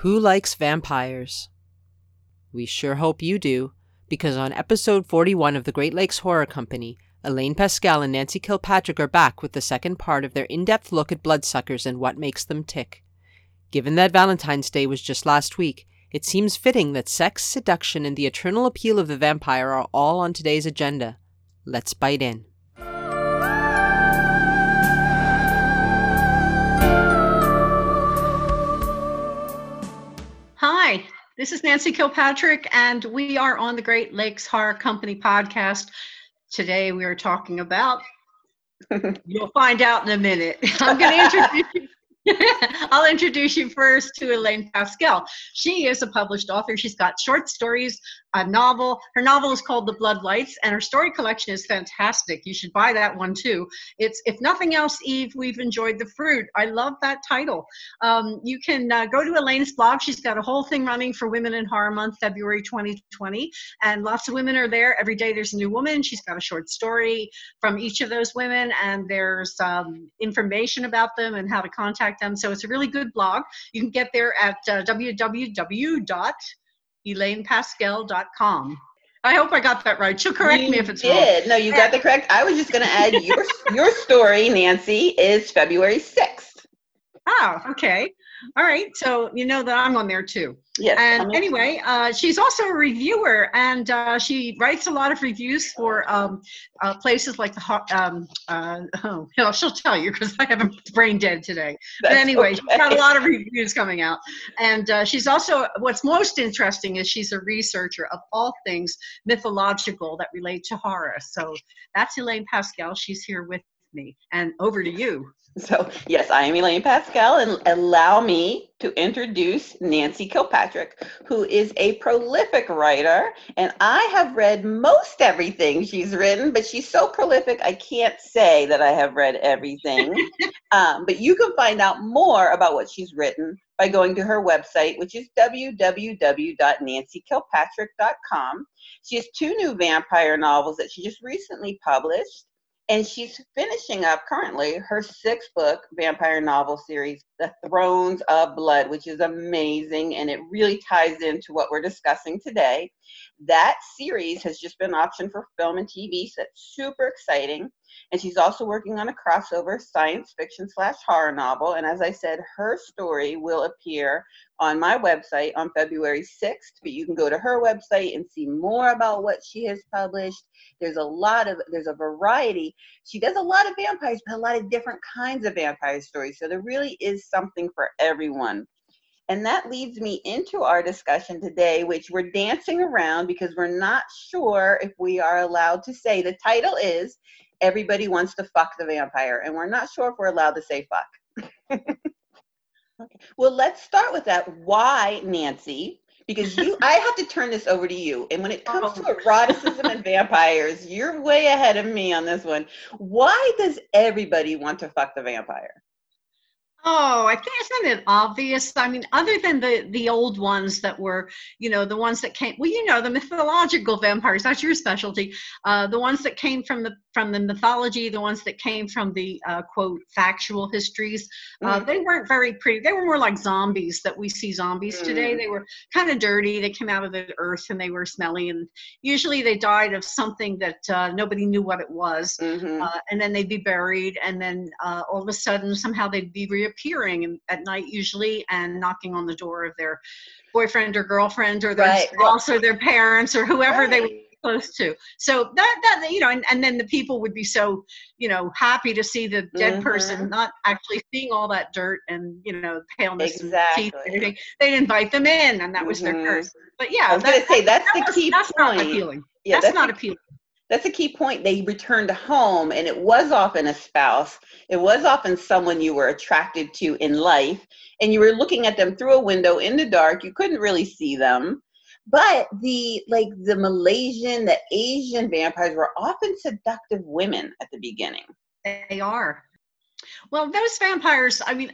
Who likes vampires? We sure hope you do, because on episode 41 of the Great Lakes Horror Company, Elaine Pascal and Nancy Kilpatrick are back with the second part of their in depth look at bloodsuckers and what makes them tick. Given that Valentine's Day was just last week, it seems fitting that sex, seduction, and the eternal appeal of the vampire are all on today's agenda. Let's bite in. This is Nancy Kilpatrick, and we are on the Great Lakes Horror Company podcast. Today we are talking about, you'll find out in a minute. I'm going to introduce you I'll introduce you first to Elaine Pascal. She is a published author. She's got short stories, a novel. Her novel is called The Blood Lights, and her story collection is fantastic. You should buy that one too. It's if nothing else, Eve, we've enjoyed the fruit. I love that title. Um, you can uh, go to Elaine's blog. She's got a whole thing running for Women in Horror Month, February 2020, and lots of women are there. Every day there's a new woman. She's got a short story from each of those women, and there's um, information about them and how to contact them. So it's a really good blog. You can get there at uh, www.elainepascal.com. I hope I got that right. She'll correct you me if it's did. wrong. No, you got the correct. I was just going to add your your story, Nancy, is February sixth. Oh, okay. All right. So you know that I'm on there too. Yes. And I'm- anyway, uh, she's also a reviewer, and uh, she writes a lot of reviews for um, uh, places like the. Um, uh, oh, no, she'll tell you because I have a brain dead today. But that's anyway, she's got a lot of reviews coming out, and uh, she's also. What's most interesting is she's a researcher of all things mythological that relate to horror. So that's Elaine Pascal. She's here with me, and over to you. So, yes, I am Elaine Pascal, and allow me to introduce Nancy Kilpatrick, who is a prolific writer. And I have read most everything she's written, but she's so prolific, I can't say that I have read everything. um, but you can find out more about what she's written by going to her website, which is www.nancykilpatrick.com. She has two new vampire novels that she just recently published and she's finishing up currently her sixth book vampire novel series the thrones of blood which is amazing and it really ties into what we're discussing today. That series has just been optioned for film and tv so that's super exciting and she's also working on a crossover science fiction slash horror novel. And as i said her story will appear on my website on february 6th but you can go to her website and see more about what she has published. There's a lot of there's a variety. She does a lot of vampires but a lot of different kinds of vampire stories. So there really is something for everyone. And that leads me into our discussion today which we're dancing around because we're not sure if we are allowed to say. The title is everybody wants to fuck the vampire and we're not sure if we're allowed to say fuck. Okay. well let's start with that. Why nancy? Because you i have to turn this over to you. And when it comes to oh. eroticism and vampires you're way ahead of me on this one. Why does everybody want to fuck the vampire Oh, I think isn't it obvious? I mean, other than the the old ones that were, you know, the ones that came. Well, you know, the mythological vampires. That's your specialty. Uh, the ones that came from the from the mythology, the ones that came from the uh, quote factual histories. Uh, Mm. they weren't very pretty. They were more like zombies that we see zombies today. Mm. They were kind of dirty. They came out of the earth and they were smelly. And usually they died of something that uh, nobody knew what it was Mhm. uh, and then they'd be buried, and then uh, all of a sudden somehow they'd be reappearing in- at night usually and knocking on the door of their boyfriend or girlfriend or their Right. spouse or their parents or whoever they were close to. So that that you know, and, and then the people would be so you know happy to see the dead person, Mhm. not actually seeing all that dirt and you know paleness and teeth Exactly. and everything. They'd invite them in, and that was their Mhm. curse. But yeah, I was gonna say that's that the was- key that's not appealing. Yeah, that's, that's not the appealing. That's a key point. They returned home, and it was often a spouse. It was often someone you were attracted to in life, and you were looking at them through a window in the dark. You couldn't really see them. But the like the Malaysian, the Asian vampires were often seductive women at the beginning. They are. Well, those vampires, I mean,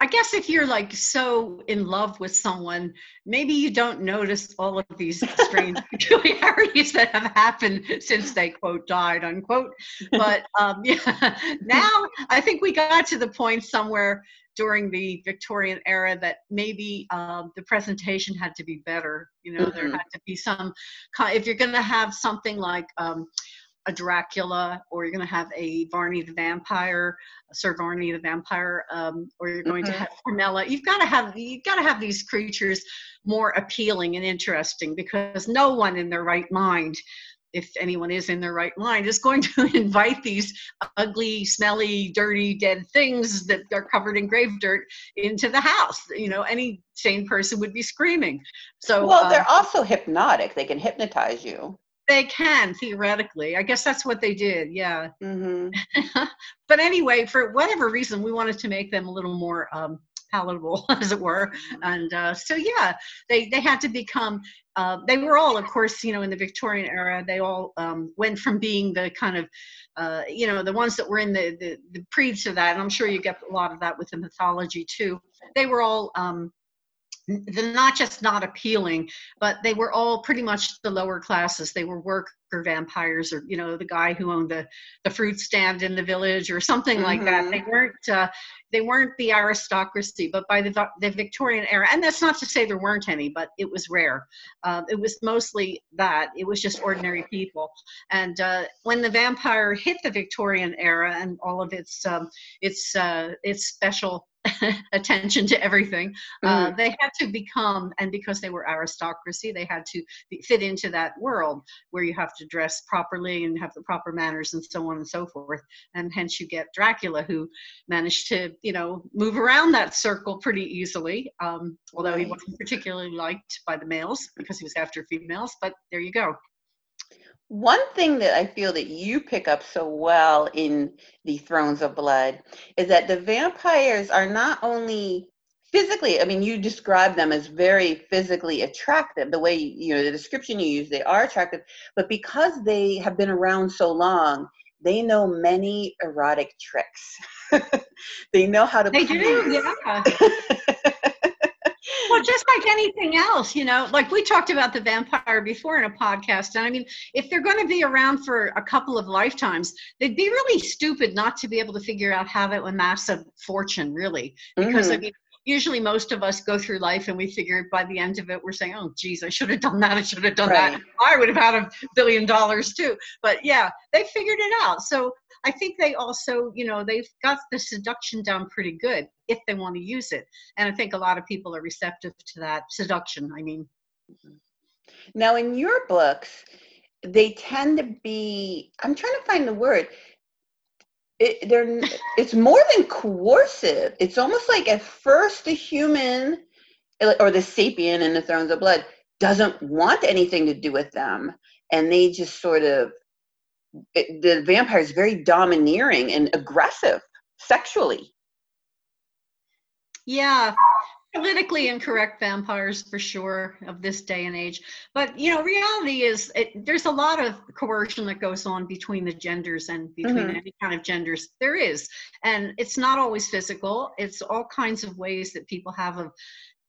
I guess if you're like so in love with someone, maybe you don't notice all of these strange peculiarities that have happened since they quote died unquote. But um, yeah, now I think we got to the point somewhere during the Victorian era that maybe um, the presentation had to be better. You know, mm-hmm. there had to be some. If you're going to have something like um, a Dracula, or you're going to have a Varney the Vampire, Sir Varney the Vampire, um, or you're going mm-hmm. to have Carmilla. You've got to have you've got to have these creatures more appealing and interesting because no one in their right mind, if anyone is in their right mind, is going to invite these ugly, smelly, dirty, dead things that are covered in grave dirt into the house. You know, any sane person would be screaming. So well, they're uh, also hypnotic. They can hypnotize you. They can theoretically. I guess that's what they did. Yeah. Mm-hmm. but anyway, for whatever reason, we wanted to make them a little more um, palatable, as it were. Mm-hmm. And uh, so, yeah, they they had to become. Uh, they were all, of course, you know, in the Victorian era. They all um, went from being the kind of, uh, you know, the ones that were in the, the the pre to that. And I'm sure you get a lot of that with the mythology too. They were all um, they're not just not appealing, but they were all pretty much the lower classes. They were worker vampires, or you know, the guy who owned the the fruit stand in the village, or something mm-hmm. like that. They mm-hmm. weren't uh, they weren't the aristocracy, but by the the Victorian era, and that's not to say there weren't any, but it was rare. Uh, it was mostly that. It was just ordinary people. And uh, when the vampire hit the Victorian era and all of its um, its uh, its special attention to everything. Uh, mm. Uh, they had to become, and because they were aristocracy, they had to be, fit into that world where you have to dress properly and have the proper manners and so on and so forth. And hence you get Dracula, who managed to, you know, move around that circle pretty easily. Um, although right. he wasn't particularly liked by the males because he was after females. But there you go. One thing that I feel that you pick up so well in the Thrones of Blood is that the vampires are not only physically, I mean, you describe them as very physically attractive. The way, you know, the description you use, they are attractive, but because they have been around so long, they know many erotic tricks. they know how to. They do, yeah. well, just like anything else, you know, like we talked about the vampire before in a podcast. And I mean, if they're going to be around for a couple of lifetimes, they'd be really stupid not to be able to figure out how to amass a fortune, really. Because, mm-hmm. I mean, usually most of us go through life and we figure by the end of it we're saying oh geez i should have done that i should have done right. that i would have had a billion dollars too but yeah they figured it out so i think they also you know they've got the seduction down pretty good if they want to use it and i think a lot of people are receptive to that seduction i mean mm-hmm. now in your books they tend to be i'm trying to find the word it, they're it's more than coercive. It's almost like at first the human or the sapien in the Thrones of Blood doesn't want anything to do with them, and they just sort of it, the vampire is very domineering and aggressive sexually. Yeah, politically incorrect vampires for sure of this day and age but you know reality is it, there's a lot of coercion that goes on between the genders and between mm-hmm. any kind of genders there is and it's not always physical it's all kinds of ways that people have of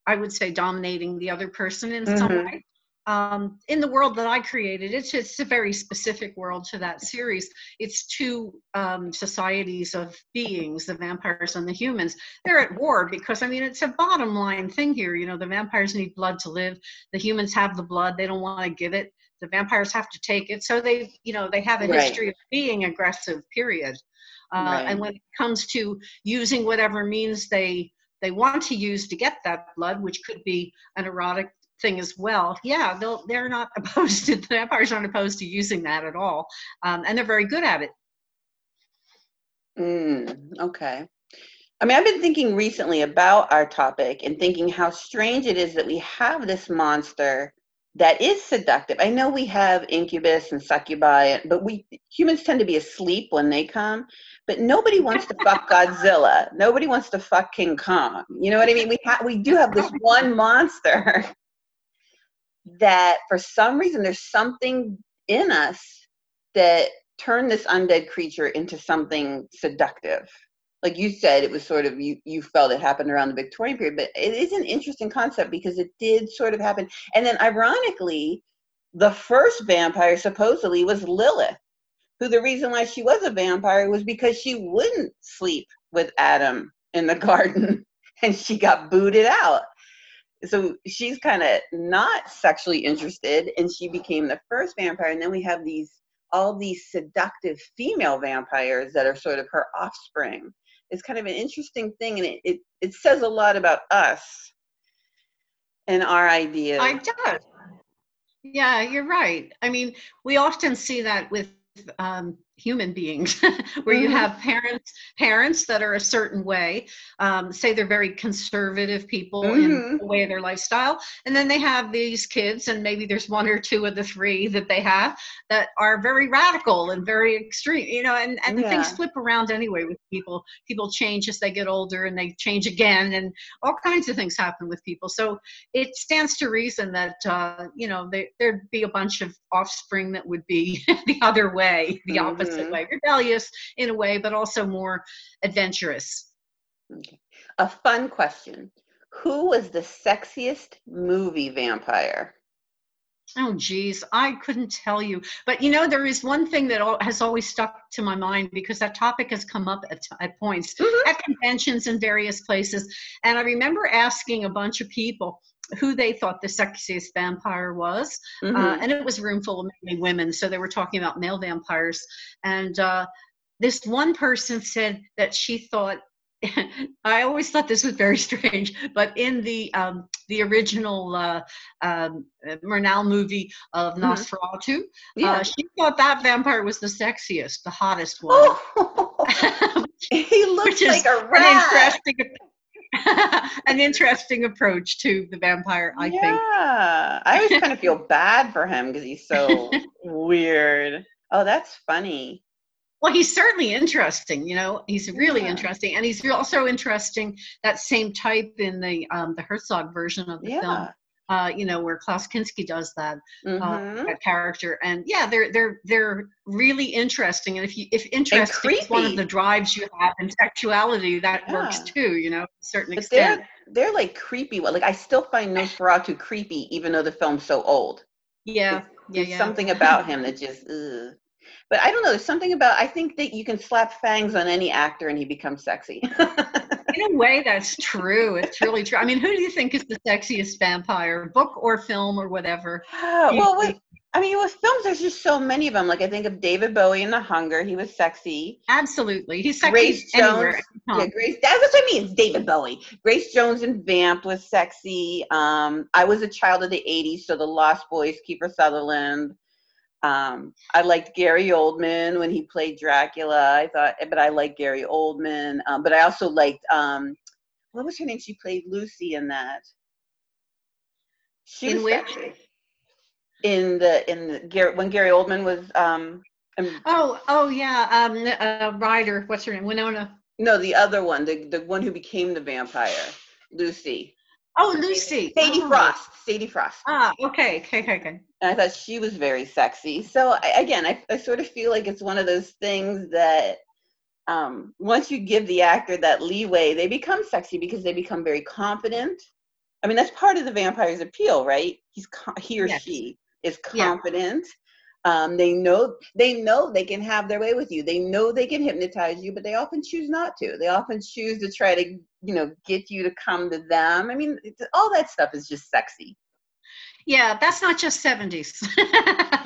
i would say dominating the other person in mm-hmm. some way um, in the world that I created, it's it's a very specific world to that series. It's two um, societies of beings, the vampires and the humans. They're at war because I mean it's a bottom line thing here. You know, the vampires need blood to live. The humans have the blood; they don't want to give it. The vampires have to take it. So they, you know, they have a right. history of being aggressive. Period. Uh, right. And when it comes to using whatever means they they want to use to get that blood, which could be an erotic thing as well. Yeah, they'll they're not opposed to the vampires aren't opposed to using that at all, um, and they're very good at it. Mm, okay. I mean, I've been thinking recently about our topic and thinking how strange it is that we have this monster that is seductive. I know we have incubus and succubi, but we humans tend to be asleep when they come. But nobody wants to fuck Godzilla. Nobody wants to fuck King Kong. You know what I mean? We ha- we do have this one monster that for some reason there's something in us that turned this undead creature into something seductive. like you said, it was sort of you you felt it happened around the Victorian period, but it is an interesting concept because it did sort of happen. And then ironically, the first vampire supposedly was Lilith, who the reason why she was a vampire was because she wouldn't sleep with Adam in the garden and she got booted out. So she's kind of not sexually interested and she became the first vampire. And then we have these all these seductive female vampires that are sort of her offspring. It's kind of an interesting thing and it, it, it says a lot about us and our ideas. I does. Yeah, you're right. I mean, we often see that with um, human beings where you mm-hmm. have parents parents that are a certain way um, say they're very conservative people mm-hmm. in the way of their lifestyle and then they have these kids and maybe there's one or two of the three that they have that are very radical and very extreme you know and, and yeah. things flip around anyway with people people change as they get older and they change again and all kinds of things happen with people so it stands to reason that uh, you know they, there'd be a bunch of offspring that would be the other way the mm-hmm. opposite opposite mm-hmm. way, rebellious in a way, but also more adventurous. Okay. A fun question Who was the sexiest movie vampire? Oh, geez, I couldn't tell you. But you know, there is one thing that has always stuck to my mind because that topic has come up at, at points mm-hmm. at conventions in various places. And I remember asking a bunch of people, who they thought the sexiest vampire was, uh, mm-hmm. uh, and it was a room full of mainly women, so they were talking about male vampires. And uh, this one person said that she thought. I always thought this was very strange, but in the um, the original uh, um, Murnau movie of mm-hmm. Nosferatu, uh, yeah. she thought that vampire was the sexiest, the hottest one. Oh. he looks like a rat. an interesting approach to the vampire, I yeah. think. Yeah. I always kind of feel bad for him because he's so weird. Oh, that's funny. Well, he's certainly interesting. You know, he's really yeah. interesting, and he's also interesting. That same type in the um, the Herzog version of the yeah. film uh, you know, where Klaus Kinski does that, uh, mm-hmm. uh, that character. And yeah, they're they're they're really interesting. And if you if interesting is one of the drives you have in sexuality, that yeah. works too. You know, to a certain but extent. They're, they're like creepy. Like I still find Nosferatu creepy, even though the film's so old. Yeah, there's, yeah, yeah. something about him that just. Ugh. But I don't know. There's something about. I think that you can slap fangs on any actor and he becomes sexy. in a way, that's true. It's really true. I mean, who do you think is the sexiest vampire, book or film or whatever? Uh, well, with, I mean, with films, there's just so many of them. Like I think of David Bowie in The Hunger. He was sexy. Absolutely, he's sexy Grace. Jones. Yeah, Grace. That's what I mean. It's David Bowie. Grace Jones in Vamp was sexy. Um, I was a child of the '80s, so The Lost Boys, Kiefer Sutherland. Um, I liked Gary Oldman when he played Dracula. I thought, but I like Gary Oldman. Um, but I also liked um, what was her name? She played Lucy in that. She in which? In the in the Gary when Gary Oldman was. Um, oh, oh yeah, um, uh, Ryder. What's her name? Winona. No, the other one, the the one who became the vampire, Lucy. Oh, Lucy. Sadie oh. Frost. Sadie Frost. Ah, okay, okay, okay, okay. And I thought she was very sexy. So I, again, I, I sort of feel like it's one of those things that um, once you give the actor that leeway, they become sexy because they become very confident. I mean, that's part of the vampire's appeal, right? He's he or yes. she is confident. Um, they know they know they can have their way with you. They know they can hypnotize you, but they often choose not to. They often choose to try to, you know, get you to come to them. I mean, all that stuff is just sexy. Yeah, that's not just 70s.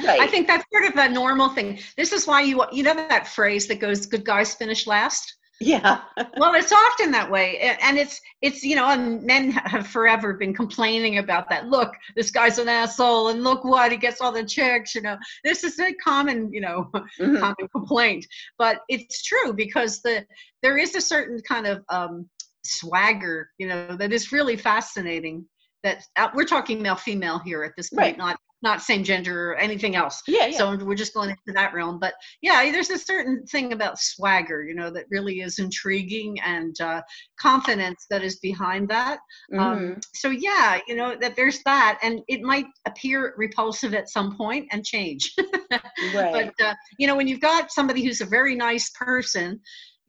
right. I think that's sort of a normal thing. This is why you you know that phrase that goes good guys finish last? Yeah. well, it's often that way, and it's it's you know, and men have forever been complaining about that. Look, this guy's an asshole, and look what he gets all the chicks. You know, this is a common you know mm-hmm. common complaint, but it's true because the there is a certain kind of um, swagger, you know, that is really fascinating. That uh, we're talking male female here at this point, right. not not same gender or anything else. Yeah, yeah. So we're just going into that realm. But yeah, there's a certain thing about swagger, you know, that really is intriguing and uh, confidence that is behind that. Um, mm-hmm. Um, so yeah, you know, that there's that. And it might appear repulsive at some point and change. right. But, uh, you know, when you've got somebody who's a very nice person,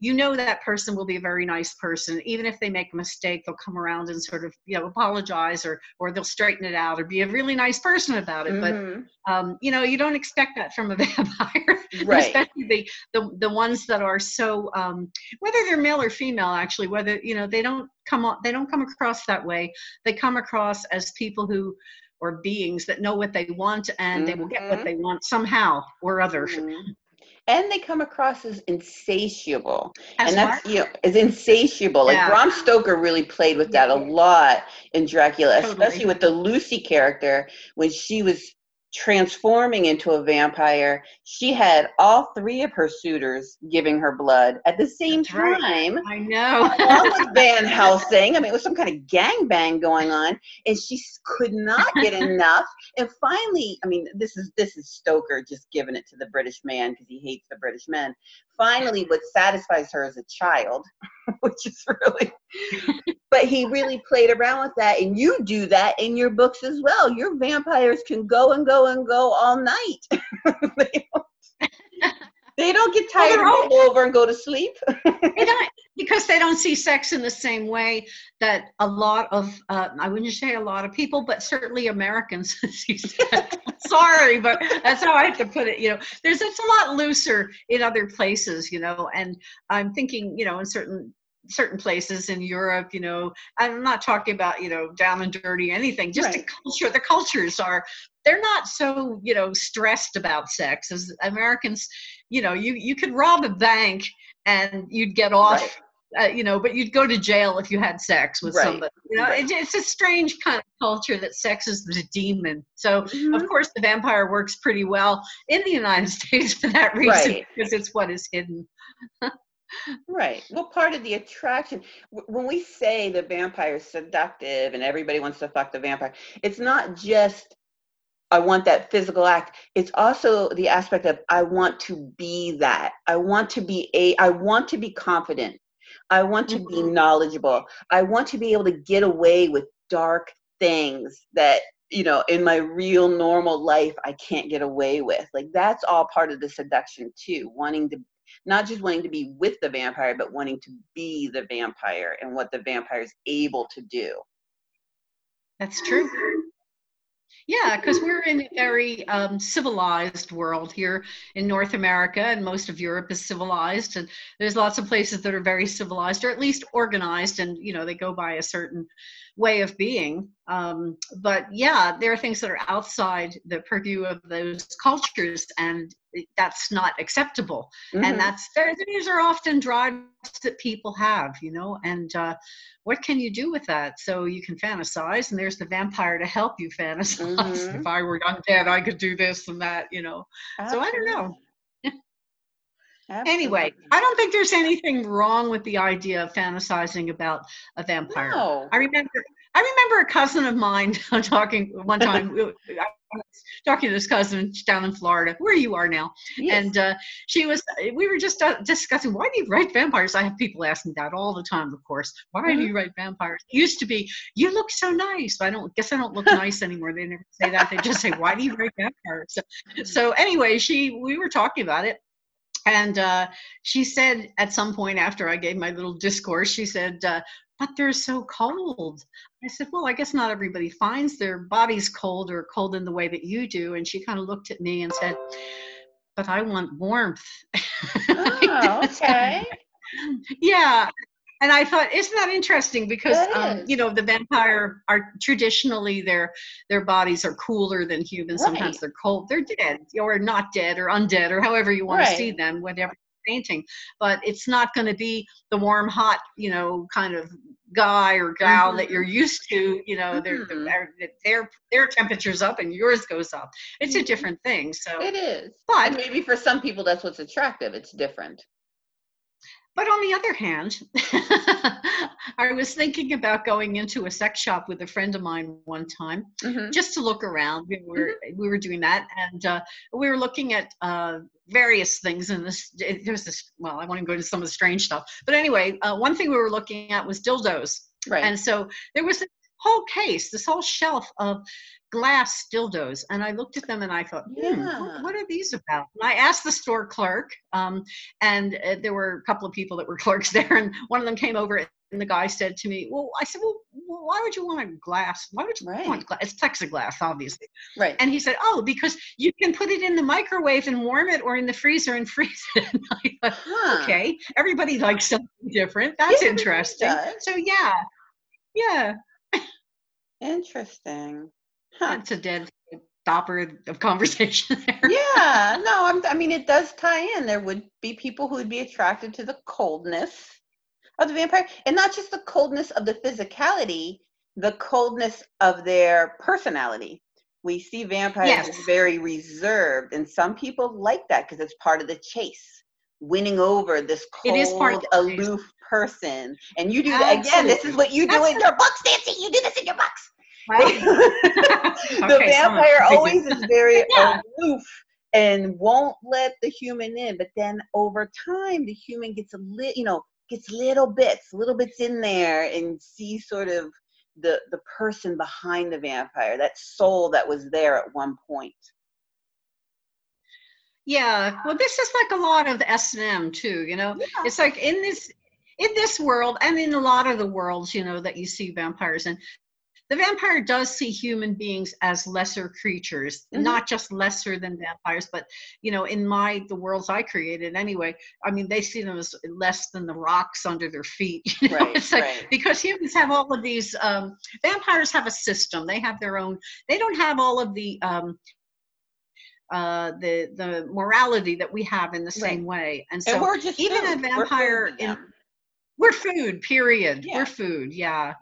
you know that person will be a very nice person even if they make a mistake they'll come around and sort of you know apologize or or they'll straighten it out or be a really nice person about it Mhm. but um, you know you don't expect that from a vampire Right. especially the, the the ones that are so um, whether they're male or female actually whether you know they don't come on they don't come across that way they come across as people who or beings that know what they want and they will get what Mhm. they want somehow or other Mhm. And they come across as insatiable. As and that's what? you know, as insatiable. Like Yeah. Bram Stoker really played with that a lot in Dracula, Totally. especially with the Lucy character when she was transforming into a vampire. She had all three of her suitors giving her blood at the same That's right. time. I know. along with Van Helsing. I mean, it was some kind of gangbang going on, and she could not get enough. And finally, I mean, this is this is Stoker just giving it to the British man because he hates the British men. Finally, what satisfies her as a child, which is really. But he really played around with that, and you do that in your books as well. Your vampires can go and go and go all night. they, don't, get tired they're and all- roll over and go to sleep. They don't- because they don't see sex in the same way that a lot of uh, i wouldn't say a lot of people but certainly americans see sex. sorry but that's how i have to put it you know there's it's a lot looser in other places you know and i'm thinking you know in certain certain places in europe you know i'm not talking about you know down and dirty anything just Right. the culture the cultures are they're not so you know stressed about sex as americans you know you you could rob a bank and you'd get off Right. uh, you know, but you'd go to jail if you had sex with Right, somebody. You know, right. it, it's a strange kind of culture that sex is the demon. So, Mhm. of course, the vampire works pretty well in the United States for that reason Right. because it's what is hidden. Right. Well, part of the attraction, when we say the vampire is seductive and everybody wants to fuck the vampire, it's not just, I want that physical act. It's also the aspect of, I want to be that. I want to be a, I want to be confident. I want to be Mhm. knowledgeable. I want to be able to get away with dark things that, you know, in my real normal life, I can't get away with. Like, that's all part of the seduction, too. Wanting to not just wanting to be with the vampire, but wanting to be the vampire and what the vampire is able to do. That's true. Yeah, because we're in a very um, civilized world here in North America, and most of Europe is civilized. And there's lots of places that are very civilized, or at least organized, and you know they go by a certain way of being. Um, but yeah, there are things that are outside the purview of those cultures, and that's not acceptable Mhm. and that's there these are often drives that people have you know and uh, what can you do with that so you can fantasize and there's the vampire to help you fantasize Mhm. if i were undead i could do this and that you know so I don't know. Anyway i don't think there's anything wrong with the idea of fantasizing about a vampire No. I remember I remember a cousin of mine talking one time. I was talking to this cousin down in Florida, where you are now, Yes. and uh, she was. We were just uh, discussing why do you write vampires? I have people asking that all the time. Of course, why do Mhm. you write vampires? It used to be you look so nice. I don't guess I don't look nice anymore. They never say that. They just say why do you write vampires? So, so anyway, she we were talking about it. And uh, she said at some point after I gave my little discourse, she said, uh, but they're so cold. I said, well, I guess not everybody finds their bodies cold or cold in the way that you do. And she kind of looked at me and said, but I want warmth. Oh, okay. yeah. And I thought, isn't that interesting? Because um, you know the vampire are traditionally their their bodies are cooler than humans. Sometimes they're cold. They're dead or not dead or undead or however you want to see them, whatever painting. But it's not going to be the warm, hot, you know, kind of guy or gal that you're used to. You know, their Mhm. their their their temperature's up and yours goes up. It's a Mhm. different thing. So, It is. but And maybe for some people that's what's attractive. It's different. But on the other hand, I was thinking about going into a sex shop with a friend of mine one time Mhm. just to look around. We were we were doing that, and uh, we were looking at uh, various things. And this it- there's this. Well, I want to go into some of the strange stuff, but anyway, uh, one thing we were looking at was dildos. Right. And so there was this whole case, this whole shelf of glass dildos. And I looked at them and I thought, hmm, Yeah. what, are these about? And I asked the store clerk, um, and uh, there were a couple of people that were clerks there, and one of them came over and the guy said to me, Well, I said, Well, why would you want a glass? Why would you Right. want glass? It's plexiglass, obviously. Right. And he said, Oh, because you can put it in the microwave and warm it or in the freezer and freeze it. And I thought, Huh. okay, everybody likes something different. That's Yeah, interesting. So yeah, yeah, Interesting. Huh. that's a dead stopper of conversation there. yeah, no, I'm, I mean, it does tie in. There would be people who would be attracted to the coldness of the vampire, and not just the coldness of the physicality, the coldness of their personality. We see vampires as Yes. very reserved, and some people like that because it's part of the chase, winning over this It is part cold, aloof person. And you do that again. This is what you do in your books, Nancy. You do this in your books. Right? the Okay, vampire always is very Yeah. aloof and won't let the human in but then over time the human gets a little you know gets little bits little bits in there and see sort of the the person behind the vampire that soul that was there at one point Yeah, well, this is like a lot of S and M too. You know, Yeah. it's like in this in this world and in a lot of the worlds, you know, that you see vampires in. The vampire does see human beings as lesser creatures, Mhm. not just lesser than vampires, but you know, in my the worlds I created anyway. I mean, they see them as less than the rocks under their feet. You know? Right, it's like right. because humans have all of these. Um, vampires have a system. They have their own. They don't have all of the um, uh, the the morality that we have in the same way. And so and we're just even a food. Vampire in. We're food period Yeah. we're food yeah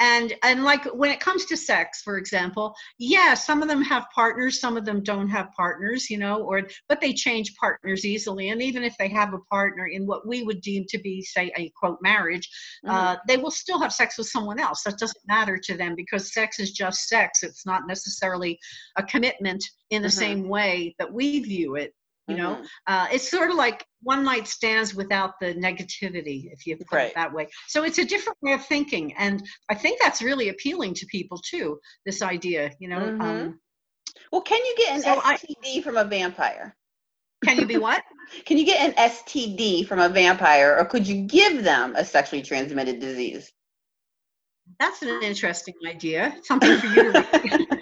and and like when it comes to sex for example yeah some of them have partners some of them don't have partners you know or but they change partners easily and even if they have a partner in what we would deem to be say a quote marriage Mhm. uh, they will still have sex with someone else that doesn't matter to them because sex is just sex it's not necessarily a commitment in the Mhm. same way that we view it you know Mhm. uh, it's sort of like one night stands without the negativity if you put Right. it that way so it's a different way of thinking and i think that's really appealing to people too this idea you know Mhm. um, well can you get an So I- std from a vampire can you be what can you get an std from a vampire or could you give them a sexually transmitted disease that's an interesting idea something for you to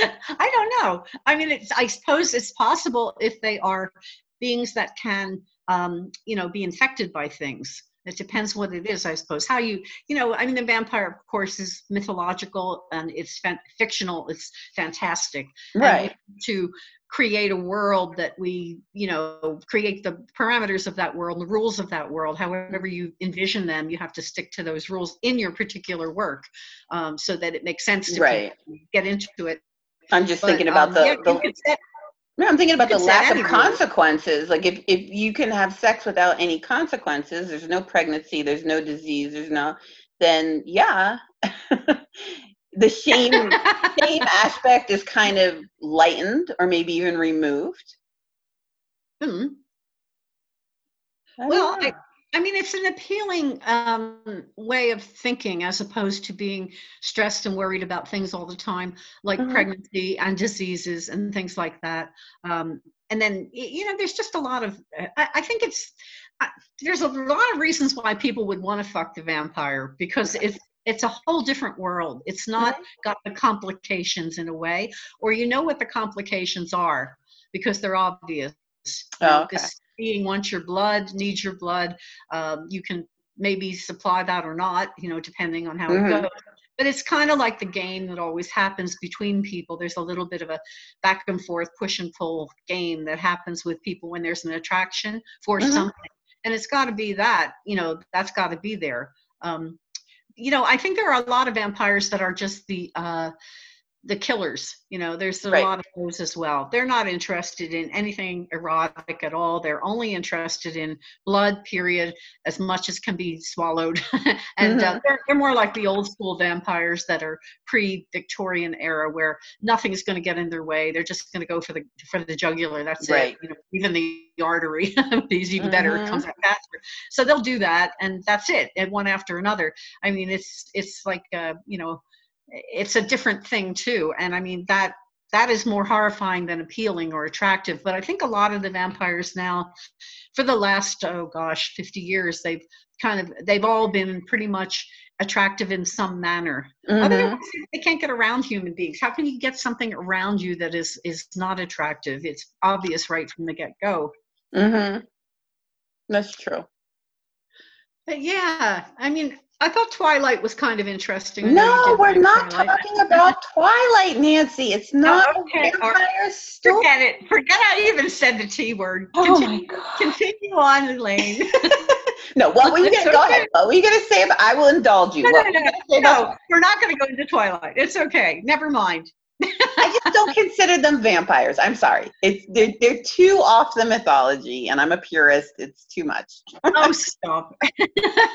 i don't know. I mean it's i suppose it's possible if they are beings that can um, you know be infected by things. It depends what it is i suppose. How you you know i mean the vampire of course is mythological and it's fan- fictional it's fantastic. Right. to create a world that we you know create the parameters of that world the rules of that world. However you envision them you have to stick to those rules in your particular work um, so that it makes sense to Right. get into it i'm just But, thinking about um, the, yeah, the set- No, I'm thinking about the lack of consequences. Like if, if you can have sex without any consequences, there's no pregnancy, there's no disease, there's no then yeah. the shame shame aspect is kind of lightened or maybe even removed. Hmm. I Well. I, I mean, it's an appealing um, way of thinking as opposed to being stressed and worried about things all the time, like Mhm. pregnancy and diseases and things like that. Um, and then, you know, there's just a lot of, I, I think it's, I, there's a lot of reasons why people would want to fuck the vampire because it's, it's a whole different world. It's not Mhm. got the complications in a way, or you know what the complications are because they're obvious. Oh, okay. This being wants your blood, needs your blood. Um, you can maybe supply that or not, you know, depending on how Mhm. it goes. But it's kind of like the game that always happens between people. There's a little bit of a back and forth, push and pull game that happens with people when there's an attraction for Mhm. something. And it's got to be that, you know, that's got to be there. Um, you know, I think there are a lot of vampires that are just the uh, the killers you know there's a Right. lot of those as well they're not interested in anything erotic at all they're only interested in blood period as much as can be swallowed and uh, Mhm. they're, they're more like the old school vampires that are pre-victorian era where nothing's going to get in their way they're just going to go for the for the jugular that's Right. it you know, even the artery is even better it Mhm. comes out faster so they'll do that and that's it and one after another i mean it's it's like uh, you know it's a different thing too and i mean that that is more horrifying than appealing or attractive but i think a lot of the vampires now for the last oh gosh 50 years they've kind of they've all been pretty much attractive in some manner Mhm. otherwise they can't get around human beings how can you get something around you that is is not attractive it's obvious right from the get-go mm-hmm. That's true. but yeah i mean i thought twilight was kind of interesting I know you No, we're like not Twilight. talking about Twilight, Nancy. It's oh, not okay, a all right. vampire story. Forget it. Forget I even said the T word. Oh Continue, my god. continue on, Elaine. No, what were you gonna go okay. ahead? What were you gonna say about I will indulge you. No, no, no, say no, we're not going to go into Twilight. It's okay. Never mind. Don't consider them vampires. I'm sorry. It's they're they're too off the mythology, and I'm a purist. It's too much. Oh, stop.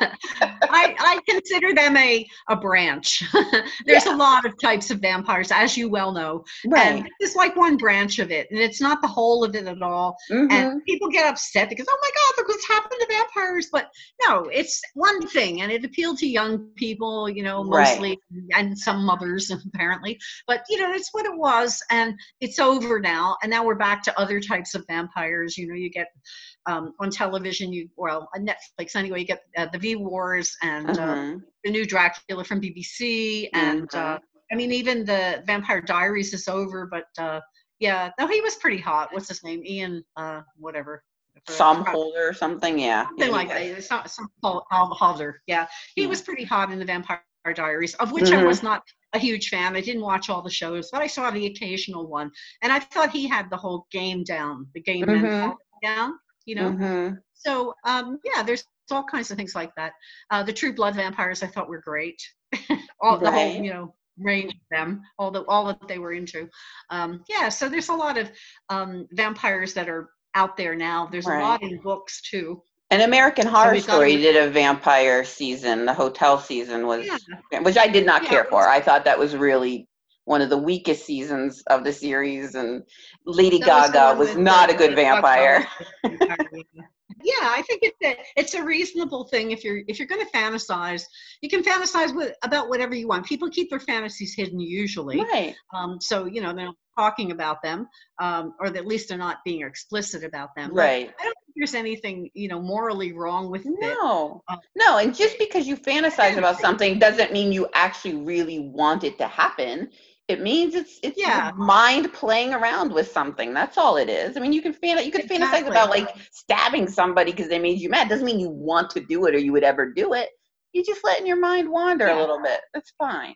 I, I consider them a, a branch. There's a lot of types of vampires, as you well know. Right. And it's like one branch of it. And it's not the whole of it at all. Mm-hmm. and people get upset because oh my god look what's happened to vampires but no it's one thing and it appealed to young people you know Right. mostly and some mothers apparently but you know it's what it was and it's over now and now we're back to other types of vampires you know you get um, on television you well on netflix anyway you get uh, the v wars and uh, Mhm. the new dracula from bbc and uh, I mean, even the Vampire Diaries is over, but uh, yeah, no, he was pretty hot. What's his name? Ian, uh, whatever. Somerhalder or something. Yeah. Something like that. It's not some Paul Halder. Yeah, he Yeah. was pretty hot in the Vampire Diaries, of which I Mhm. was not a huge fan. I didn't watch all the shows, but I saw the occasional one, and I thought he had the whole game down, the game Mhm. down. You know, Mhm. so um, yeah, there's all kinds of things like that. Uh, the True Blood vampires I thought were great. all the whole, you know, range of them, all the all that they were into. Um, yeah, so there's a lot of um, vampires that are out there now. There's Right. a lot in books too. An American Horror Story did a vampire season. The hotel season was, Yeah. which I did not Yeah, care for. I thought that was really one of the weakest seasons of the series, and Lady That Gaga one was not a good vampire. Yeah, I think it's a, it's a reasonable thing if you're if you're going to fantasize, you can fantasize with about whatever you want. People keep their fantasies hidden usually, Right. um, so you know they're not talking about them, um, or at least they're not being explicit about them. But Right. I don't think there's anything you know morally wrong with it. No. Um, No, and just because you fantasize about something doesn't mean you actually really want it to happen. It means it's it's your Yeah. mind playing around with something. That's all it is. I mean, you can fan you could fantasize about like stabbing somebody because they made you mad. Doesn't mean you want to do it or you would ever do it. You're just letting your mind wander Yeah. a little bit. That's fine.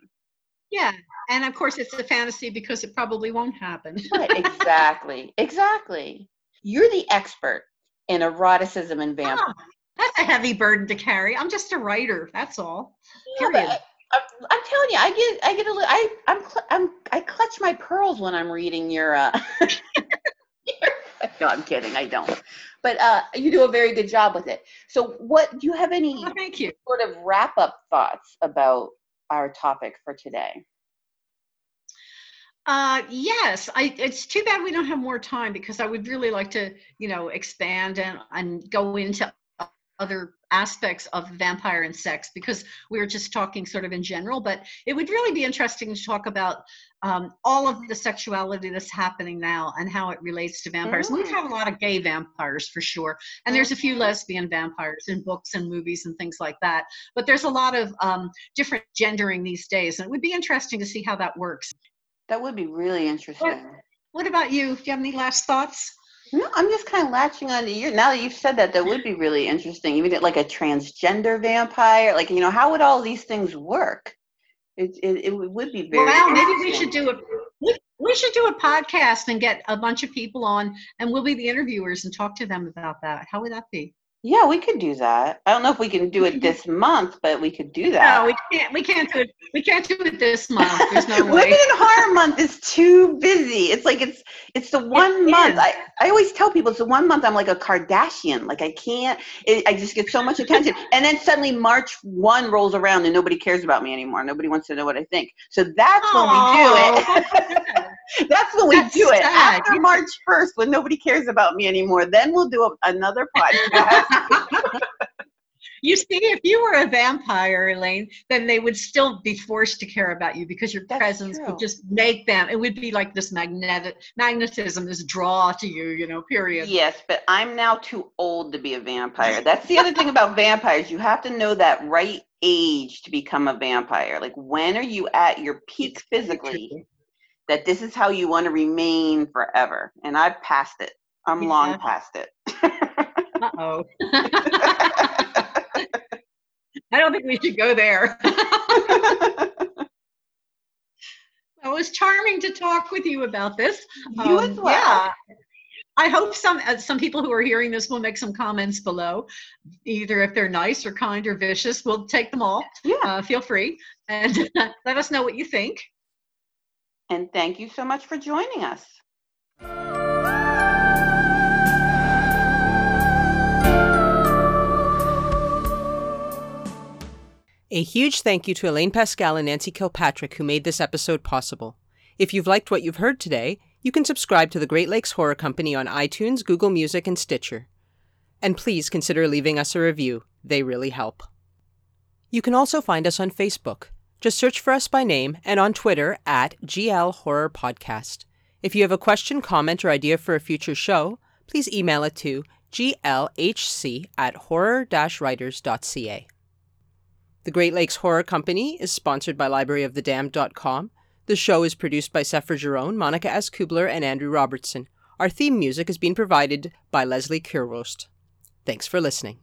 Yeah, and of course it's a fantasy because it probably won't happen. Right. Exactly. exactly. You're the expert in eroticism and vampire. Ah, that's a heavy burden to carry. I'm just a writer. That's all. Yeah, I'm, telling you, I get, I get a little, I, I'm, I'm, I clutch my pearls when I'm reading your. Uh, no, I'm kidding. I don't. But uh, you do a very good job with it. So, what do you have any Oh, thank you. sort of wrap up thoughts about our topic for today? Uh, yes, I, it's too bad we don't have more time because I would really like to, you know, expand and, and go into other aspects of vampire and sex because we were just talking sort of in general, but it would really be interesting to talk about um, all of the sexuality that's happening now and how it relates to vampires. And we've Mm. had a lot of gay vampires for sure, and there's a few lesbian vampires in books and movies and things like that. But there's a lot of um, different gendering these days, and it would be interesting to see how that works. That would be really interesting. What about you? Do you have any last thoughts? No, I'm just kind of latching on to you. Now that you've said that, that would be really interesting. Even like a transgender vampire, like you know, how would all these things work? It it, it would be very. well, maybe we should do a we, we should do a podcast and get a bunch of people on, and we'll be the interviewers and talk to them about that. How would that be? Yeah, we could do that. I don't know if we can do it this month, but we could do that. No, we can't. We can't do it. We can't do it this month. There's no Women in Horror Month is too busy. It's like it's it's the one It month. is. I, I always tell people it's the one month I'm like a Kardashian. Like I can't. It, I just get so much attention, and then suddenly March one rolls around and nobody cares about me anymore. Nobody wants to know what I think. So that's when we do it. That's when we That's do it sad. after March 1st when nobody cares about me anymore. Then we'll do a, another podcast. You see, if you were a vampire, Elaine, then they would still be forced to care about you because your That's presence true. would just make them. It would be like this magnetic magnetism, this draw to you. You know, period. yes, but I'm now too old to be a vampire. That's the other thing about vampires. You have to know that right age to become a vampire. Like when are you at your peak physically that this is how you want to remain forever? And I've passed it. I'm long past it. Oh. I don't think we should go there. It was charming to talk with you about this. You as well. Yeah. I hope some uh, some people who are hearing this will make some comments below, either if they're nice or kind or vicious. We'll take them all. yeah. Uh, feel free and let us know what you think. And thank you so much for joining us. A huge thank you to Elaine Pascal and Nancy Kilpatrick who made this episode possible. If you've liked what you've heard today, you can subscribe to the Great Lakes Horror Company on iTunes, Google Music, and Stitcher. And please consider leaving us a review, they really help. You can also find us on Facebook. Just search for us by name and on Twitter at GL Horror Podcast. If you have a question, comment, or idea for a future show, please email it to glhc at horror-writers.ca. The Great Lakes Horror Company is sponsored by libraryofthedamned.com. The show is produced by Sephra Giron, Monica S. Kuebler, and Andrew Robertson. Our theme music has been provided by Leslie Kurrost. Thanks for listening.